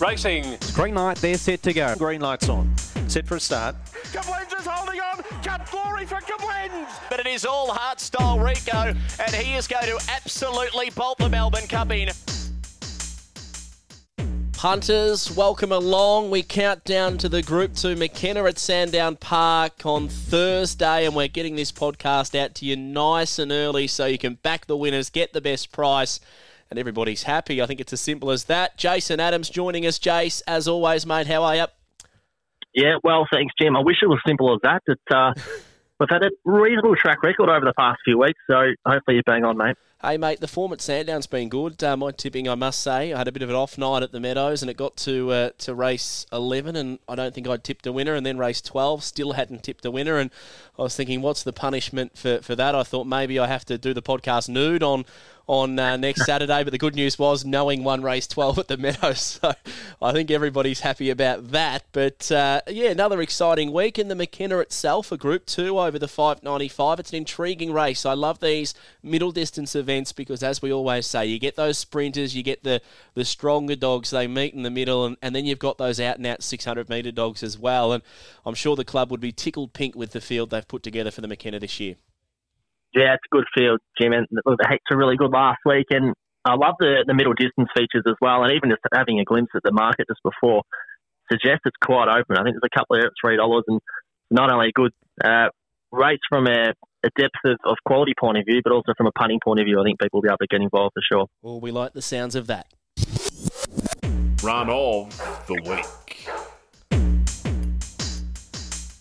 Racing. Green light, they're set to go. Green lights on. Set for a start. Kablens is holding on. Cut glory for Kablens. But it is all heart style Rico, and he is going to absolutely bolt the Melbourne Cup in. Punters, welcome along. We count down to the Group 2 McKenna at Sandown Park on Thursday, and we're getting this podcast out to you nice and early so you can back the winners, get the best price, and everybody's happy. I think it's as simple as that. Jason Adams joining us. Jace, as always, mate, how are you? Yeah, well, thanks, Jim. I wish it was simple as that. But, uh, we've had a reasonable track record over the past few weeks, so hopefully you bang on, mate. Hey, mate, the form at Sandown's been good. Uh, my tipping, I must say, I had a bit of an off night at the Meadows, and it got to uh, to race 11, and I don't think I'd tipped a winner, and then race 12, still hadn't tipped a winner, and I was thinking, what's the punishment for, for that? I thought maybe I have to do the podcast nude on on uh, next Saturday. But the good news was knowing one race 12 at the Meadows. So I think everybody's happy about that. But uh, yeah, another exciting week in the McKenna itself, a Group 2 over the 595. It's an intriguing race. I love these middle distance events because, as we always say, you get those sprinters, you get the, the stronger dogs, they meet in the middle, and, and then you've got those out and out 600 metre dogs as well. And I'm sure the club would be tickled pink with the field they've put together for the McKenna this year. Yeah, it's a good field, Jim. And the heats were really good last week, and I love the, the middle distance features as well. And even just having a glimpse at the market just before suggests it's quite open. I think there's a couple of three dollars, and not only good uh, race from a, a depth of, of, quality point of view, but also from a punting point of view. I think people will be able to get involved for sure. Well, we like the sounds of that. Run of the week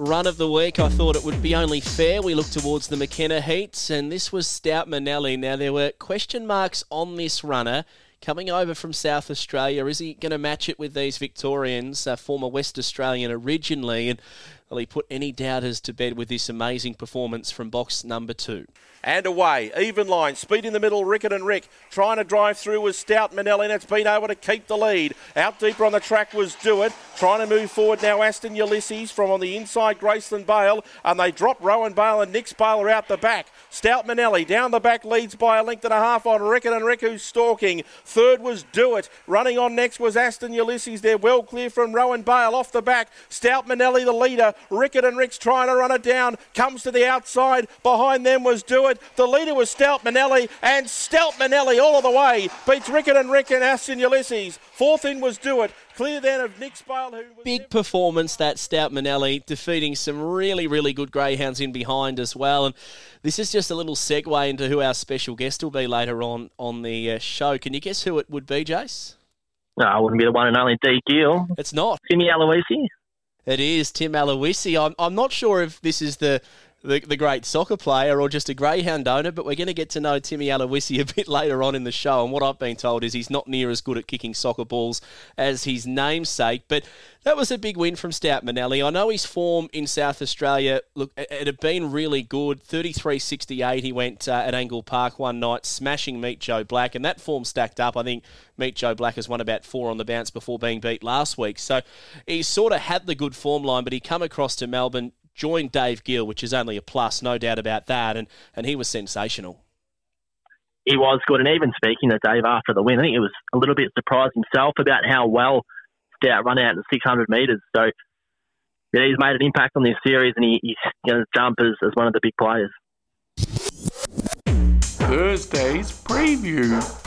run of the week, I thought it would be only fair. We look towards the McKenna heats, and this was Stout Manelli. Now, there were question marks on this runner coming over from South Australia. Is he going to match it with these Victorians, uh, former West Australian originally? And will he put any doubters to bed with this amazing performance from box number two? and away. Even line, speed in the middle, Rickett and Rick. Trying to drive through was Stout Manelli, and it's been able to keep the lead. Out deeper on the track was Do It. Trying to move forward now, Aston Ulysses from on the inside, Graceland Bale, and they drop Rowan Bale and Nick's Bale out the back. Stout Manelli down the back leads by a length and a half on Rickett and Rick who's stalking. Third was Do It. Running on next was Aston Ulysses. They're well clear from Rowan Bale off the back. Stout Manelli the leader. Rickett and Rick's trying to run it down. Comes to the outside. Behind them was Do It. The leader was Stout Manelli, and Stout Manelli all of the way beats Rickett and Rick and Aston Ulysses. Fourth in was Do It. Clear then of Nick's Bale, who big performance that Stout Manelli defeating some really really good greyhounds in behind as well. And this is just a little segue into who our special guest will be later on on the uh, show. Can you guess who it would be, Jace? No, I wouldn't be the one and only D Gill. It's not Timmy Aloisi. It is Tim Aloisi. I'm, I'm not sure if this is the the, the great soccer player or just a greyhound owner, but we're going to get to know Timmy Aloisi a bit later on in the show. And what I've been told is he's not near as good at kicking soccer balls as his namesake. But that was a big win from Stout Manelli. I know his form in South Australia, look, it had been really good. 33.68 he went uh, at Angle Park one night, smashing Meet Joe Black. And that form stacked up. I think Meet Joe Black has won about four on the bounce before being beat last week. So he sort of had the good form line, but he come across to Melbourne joined Dave Gill, which is only a plus, no doubt about that, and, and he was sensational. He was good, and even speaking to Dave after the win, I think he was a little bit surprised himself about how well Stout run out in 600 metres. So yeah, he's made an impact on this series, and he, he's going to jump as, as one of the big players. Thursday's preview.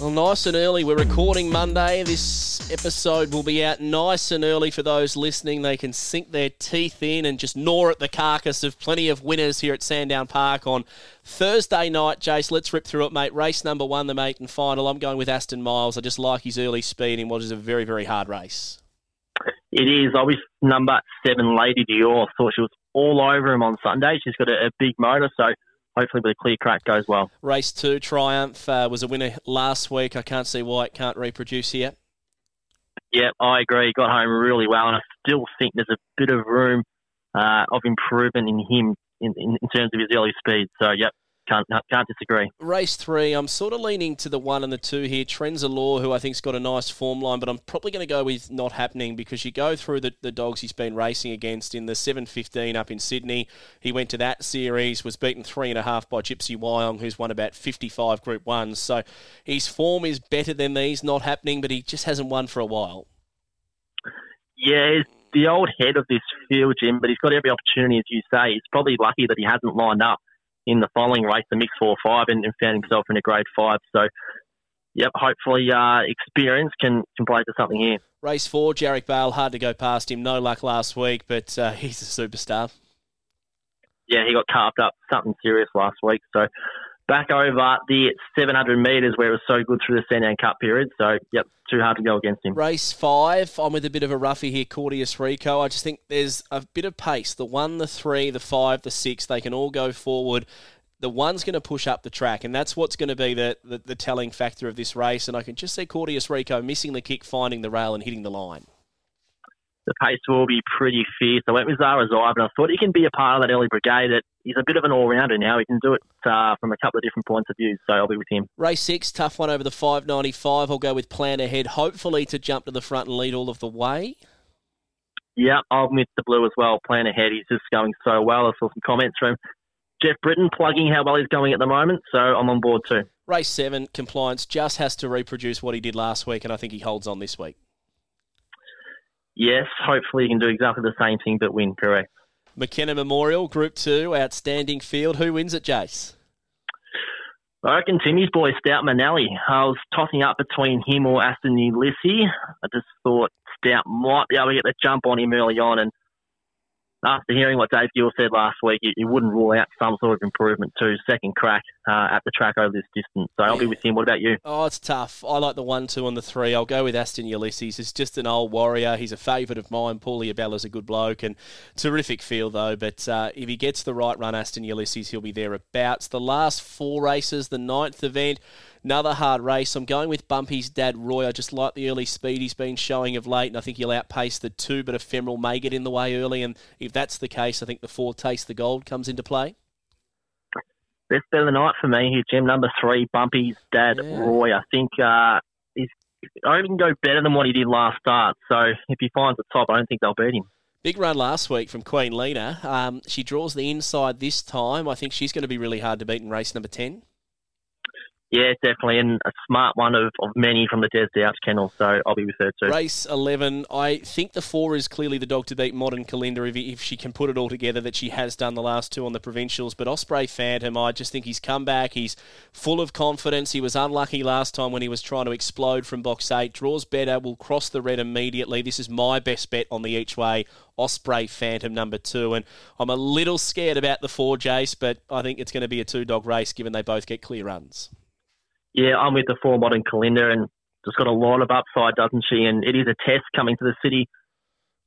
Well, nice and early. We're recording Monday. This episode will be out nice and early for those listening. They can sink their teeth in and just gnaw at the carcass of plenty of winners here at Sandown Park on Thursday night. Jace, let's rip through it, mate. Race number one, the maiden final. I'm going with Aston Miles. I just like his early speed in what is a very, very hard race. It is. I was number seven, Lady Dior. Thought she was all over him on Sunday. She's got a, a big motor, so hopefully with a clear crack goes well. Race two, Triumph uh, was a winner last week. I can't see why it can't reproduce here. Yeah, I agree. Got home really well, and I still think there's a bit of room uh, of improvement in him in, in, in, terms of his early speed. So, yep. Can't can't disagree. Race three, I'm sort of leaning to the one and the two here. Trenza Law, who I think's got a nice form line, but I'm probably going to go with not happening because you go through the, the dogs he's been racing against in the 715 up in Sydney. He went to that series, was beaten three and a half by Gypsy Wyong, who's won about 55 Group Ones. So his form is better than these, not happening, but he just hasn't won for a while. Yeah, he's the old head of this field, Jim, but he's got every opportunity, as you say. He's probably lucky that he hasn't lined up in the following race, the mix four five, and, and found himself in a grade five. So, yep, hopefully uh, experience can can play to something here. Race four, Jarek Bale, hard to go past him. No luck last week, but uh, he's a superstar. Yeah, he got carved up something serious last week. So back over the 700 metres where it was so good through the Sandown Cup period. So, yep, too hard to go against him. Race five, I'm with a bit of a roughie here, Cordius Rico. I just think there's a bit of pace. The one, the three, the five, the six, they can all go forward. The one's going to push up the track, and that's what's going to be the, the, the telling factor of this race. And I can just see Cordius Rico missing the kick, finding the rail, and hitting the line the pace will be pretty fierce. I went with Zara Zive, and I thought he can be a part of that early brigade. That he's a bit of an all-rounder now. He can do it uh, from a couple of different points of view, so I'll be with him. Race six, tough one over the 595. I'll go with Plan Ahead, hopefully to jump to the front and lead all of the way. Yeah, I'll miss the blue as well. Plan Ahead, he's just going so well. I saw some comments from Jeff Britton plugging how well he's going at the moment, so I'm on board too. Race seven, Compliance just has to reproduce what he did last week, and I think he holds on this week. Yes, hopefully you can do exactly the same thing but win, correct. McKenna Memorial, Group 2, outstanding field. Who wins it, Jace? I reckon Timmy's boy, Stout Manelli. I was tossing up between him or Aston Ulysses. I just thought Stout might be able to get the jump on him early on, and after hearing what Dave Gill said last week, you, wouldn't rule out some sort of improvement to Second crack uh, at the track over this distance. So I'll be with him. What about you? Oh, it's tough. I like the one, two, and the three. I'll go with Aston Ulysses. He's just an old warrior. He's a favourite of mine. Paulie Abella's a good bloke and terrific feel though. But uh, if he gets the right run, Aston Ulysses, he'll be thereabouts. The last four races, the ninth event. Another hard race. I'm going with Bumpy's dad, Roy. I just like the early speed he's been showing of late, and I think he'll outpace the two, but Ephemeral may get in the way early. And if that's the case, I think the four Taste the Gold comes into play. Best bet of the night for me here, Jim. Number three, Bumpy's dad, yeah. Roy. I think uh, he's I even go better than what he did last start. So if he finds the top, I don't think they'll beat him. Big run last week from Queen Lena. Um, she draws the inside this time. I think she's going to be really hard to beat in race number 10. Yeah, definitely, and a smart one of, of many from the Des Douch kennel, so I'll be with her too. Race 11, I think the four is clearly the dog to beat Modern Kalinda if, if she can put it all together that she has done the last two on the provincials. But Osprey Phantom, I just think he's come back. He's full of confidence. He was unlucky last time when he was trying to explode from box eight. Draws better, will cross the red immediately. This is my best bet on the each way. Osprey Phantom number two. And I'm a little scared about the four, Jace, but I think it's going to be a two dog race given they both get clear runs. Yeah, I'm with the four modern Kalinda, and just got a lot of upside, doesn't she? And it is a test coming to the city.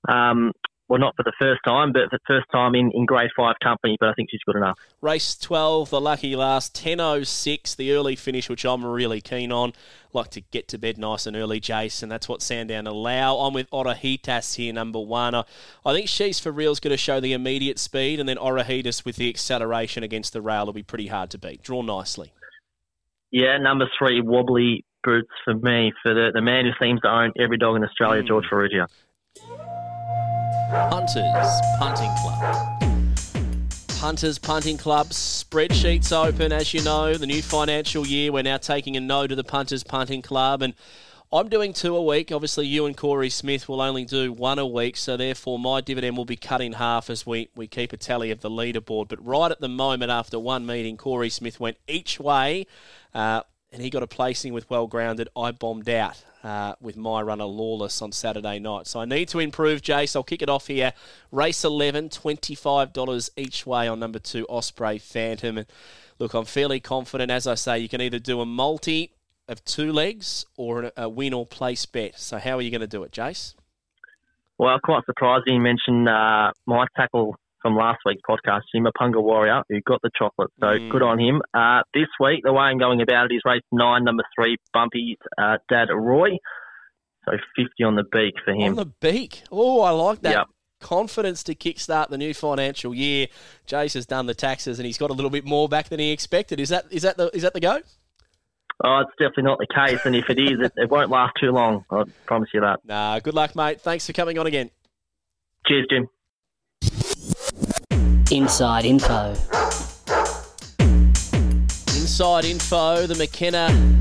Um, well, not for the first time, but for the first time in, in grade five company, but I think she's good enough. Race 12, the lucky last, 10.06, the early finish, which I'm really keen on. Like to get to bed nice and early, Jason. that's what Sandown allow. I'm with Orohitas here, number one. I, think she's for real is going to show the immediate speed, and then Orohitas with the acceleration against the rail will be pretty hard to beat. Draw nicely. Yeah, number three, wobbly boots for me, for the, the man who seems to own every dog in Australia, mm. George Farrugia. Punters Punting Club. Punters Punting Club spreadsheets open, as you know, the new financial year. We're now taking a note of the Punters Punting Club, and I'm doing two a week. Obviously, you and Corey Smith will only do one a week, so therefore my dividend will be cut in half as we, we keep a tally of the leaderboard. But right at the moment, after one meeting, Corey Smith went each way, uh, and he got a placing with Well Grounded. I bombed out uh, with my runner Lawless on Saturday night. So I need to improve, Jace. I'll kick it off here. Race 11, $25 each way on number two, Osprey Phantom. And look, I'm fairly confident. As I say, you can either do a multi of two legs or a win or place bet. So how are you going to do it, Jace? Well, quite surprising you mentioned uh, my tackle from last week's podcast, Punga Warrior, who got the chocolate. So mm. good on him. Uh, this week, the way I'm going about it is race nine, number three, Bumpy uh, Dad Roy. So 50 on the beak for him. On the beak? Oh, I like that. Yep. confidence to kickstart the new financial year. Jace has done the taxes and he's got a little bit more back than he expected. Is that is that the is that the go? Oh, it's definitely not the case, and if it is, it, it won't last too long. I promise you that. Nah, good luck, mate. Thanks for coming on again. Cheers, Jim. Inside info. Inside info, the McKenna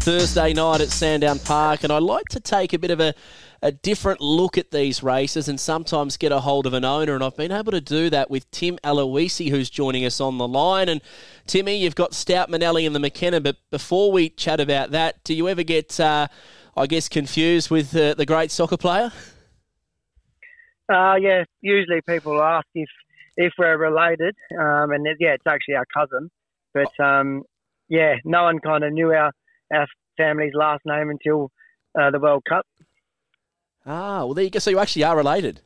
Thursday night at Sandown Park, and I like to take a bit of a a different look at these races and sometimes get a hold of an owner. And I've been able to do that with Tim Aloisi, who's joining us on the line. And Timmy, you've got Stout Manelli and the McKenna. But before we chat about that, do you ever get, uh, I guess, confused with uh, the great soccer player? Uh, yeah, usually people ask if if we're related, um, and yeah, it's actually our cousin. But um, yeah, no one kind of knew our our family's last name until uh, the World Cup. Ah, well, there you go. So you actually are related.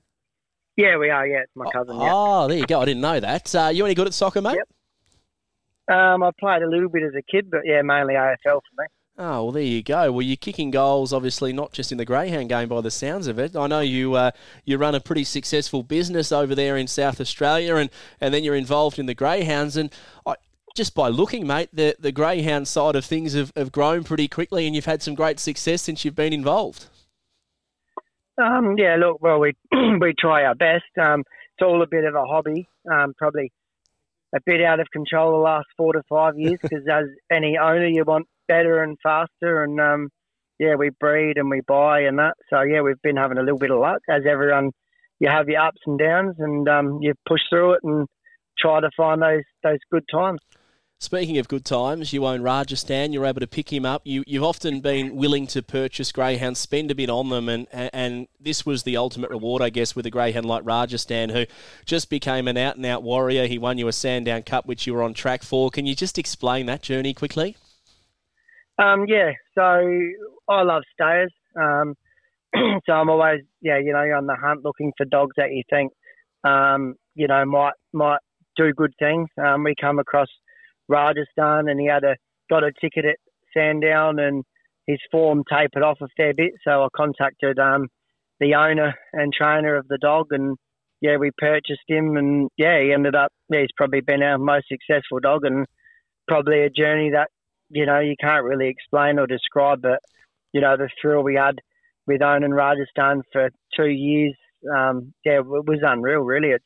Yeah, we are. Yeah, it's my cousin. Yeah. Oh, there you go. I didn't know that. Uh, you any good at soccer, mate? Yep. Um, I played a little bit as a kid, but yeah, mainly AFL for me. Oh well, there you go. Well, you're kicking goals, obviously not just in the greyhound game by the sounds of it. I know you uh, you run a pretty successful business over there in South Australia, and, and then you're involved in the greyhounds. And I, just by looking, mate, the the greyhound side of things have, have grown pretty quickly, and you've had some great success since you've been involved. Um, yeah, look, well, we we try our best. Um, it's all a bit of a hobby. Um, probably a bit out of control the last four to five years because as any owner, you want better and faster, and um, yeah, we breed and we buy and that. So yeah, we've been having a little bit of luck. As everyone, you have your ups and downs, and um, you push through it and try to find those those good times. Speaking of good times, you own Rajasthan. You're able to pick him up. You, you've often been willing to purchase greyhounds, spend a bit on them, and, and this was the ultimate reward, I guess, with a greyhound like Rajasthan, who just became an out and out warrior. He won you a Sandown Cup, which you were on track for. Can you just explain that journey quickly? Um, yeah, so I love stayers. Um, so I'm always, yeah, you know, on the hunt looking for dogs that you think, um, you know, might might do good things. Um, we come across Rajasthan, and he had a got a ticket at Sandown, and his form tapered off a fair bit. So I contacted um, the owner and trainer of the dog, and yeah, we purchased him, and yeah, he ended up. Yeah, he's probably been our most successful dog, and probably a journey that you know you can't really explain or describe. But you know the thrill we had with owning Rajasthan for two years, um, yeah, it was unreal. Really, it's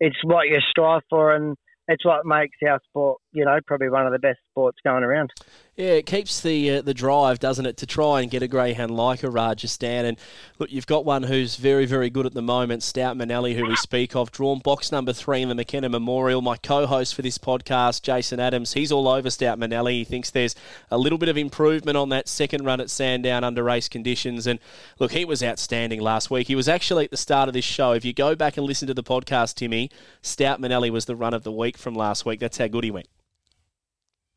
it's what you strive for, and it's what makes our sport, you know, probably one of the best sports going around. Yeah, it keeps the uh, the drive, doesn't it, to try and get a greyhound like a Rajasthan. And look, you've got one who's very, very good at the moment, Stout Manelli, who we speak of, drawn box number three in the McKenna Memorial. My co-host for this podcast, Jason Adams, he's all over Stout Manelli. He thinks there's a little bit of improvement on that second run at Sandown under race conditions. And look, he was outstanding last week. He was actually at the start of this show. If you go back and listen to the podcast, Timmy, Stout Manelli was the run of the week from last week. That's how good he went.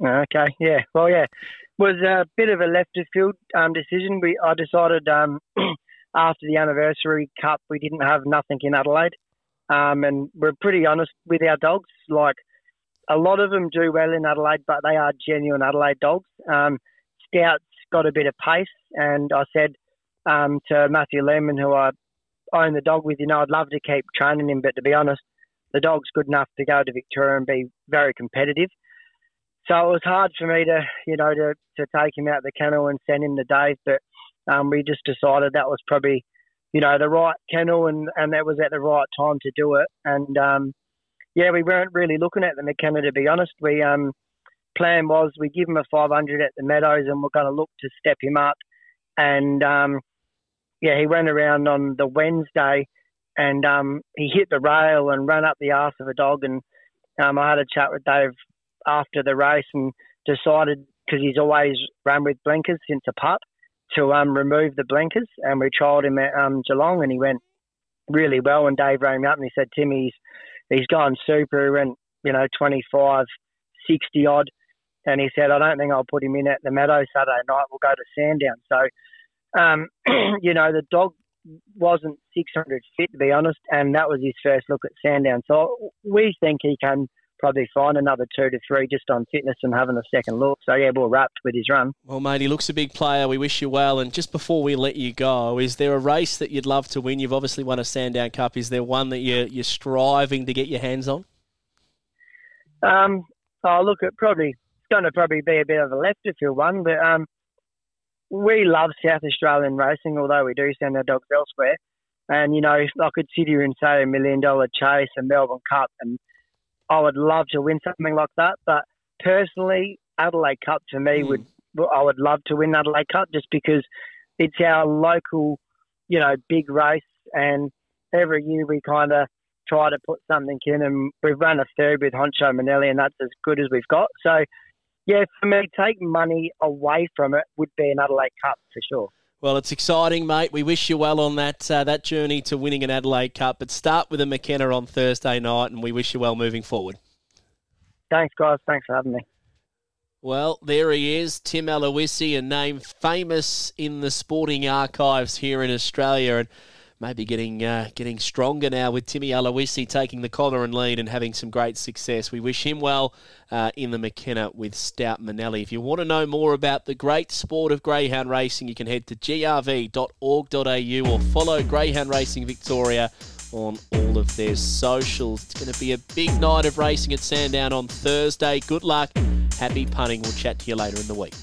Okay, yeah. Well, yeah, was a bit of a left of field um, decision. We I decided um, after the anniversary cup we didn't have nothing in Adelaide, um, and we're pretty honest with our dogs. Like a lot of them do well in Adelaide, but they are genuine Adelaide dogs. Um, got a bit of pace, and I said um, to Matthew Lehman, who I own the dog with, you know, I'd love to keep training him, but to be honest, the dog's good enough to go to Victoria and be very competitive. So it was hard for me to, you know, to, to take him out the kennel and send him to Dave, but um, we just decided that was probably, you know, the right kennel and, and that was at the right time to do it. And um, yeah, we weren't really looking at the McKenna to be honest. We um, plan was we give him a 500 at the Meadows and we're going to look to step him up. And um, yeah, he went around on the Wednesday and um, he hit the rail and ran up the arse of a dog. And um, I had a chat with Dave after the race and decided because he's always run with blinkers since a pup to um, remove the blinkers. And we trialled him at um, Geelong and he went really well. And Dave rang up and he said, Tim, he's, he's gone super. He went, you know, 25, 60 odd. And he said, I don't think I'll put him in at the Meadow Saturday night. We'll go to Sandown. So, um, you know, the dog wasn't 600 fit, to be honest. And that was his first look at Sandown. So we think he can probably find another two to three just on fitness and having a second look. So yeah, we're wrapped with his run. Well, mate, he looks a big player. We wish you well. And just before we let you go, is there a race that you'd love to win? You've obviously won a Sandown Cup. Is there one that you're, you're striving to get your hands on? Um, oh, look, it probably it's going to probably be a bit of a left field one, but um, we love South Australian racing, although we do send our dogs elsewhere. And you know, I could sit here and say a million dollar chase, a Melbourne Cup, and I would love to win something like that. But personally, Adelaide Cup to me mm. would I would love to win Adelaide Cup just because it's our local, you know, big race, and every year we kind of try to put something in, and we've run a third with Honcho Manelli, and that's as good as we've got. So, yeah, for me, take money away from it would be an Adelaide Cup for sure. Well, it's exciting, mate. We wish you well on that uh, that journey to winning an Adelaide Cup. But start with a McKenna on Thursday night, and we wish you well moving forward. Thanks, guys. Thanks for having me. Well, there he is, Tim Aloisi, a name famous in the sporting archives here in Australia. And maybe getting uh, getting stronger now with Timmy Aloisi taking the collar and lead and having some great success. We wish him well uh, in the McKenna with Stout Manelli. If you want to know more about the great sport of greyhound racing, you can head to grv.org.au or follow Greyhound Racing Victoria on all of their socials. It's going to be a big night of racing at Sandown on Thursday. Good luck. Happy punting. We'll chat to you later in the week.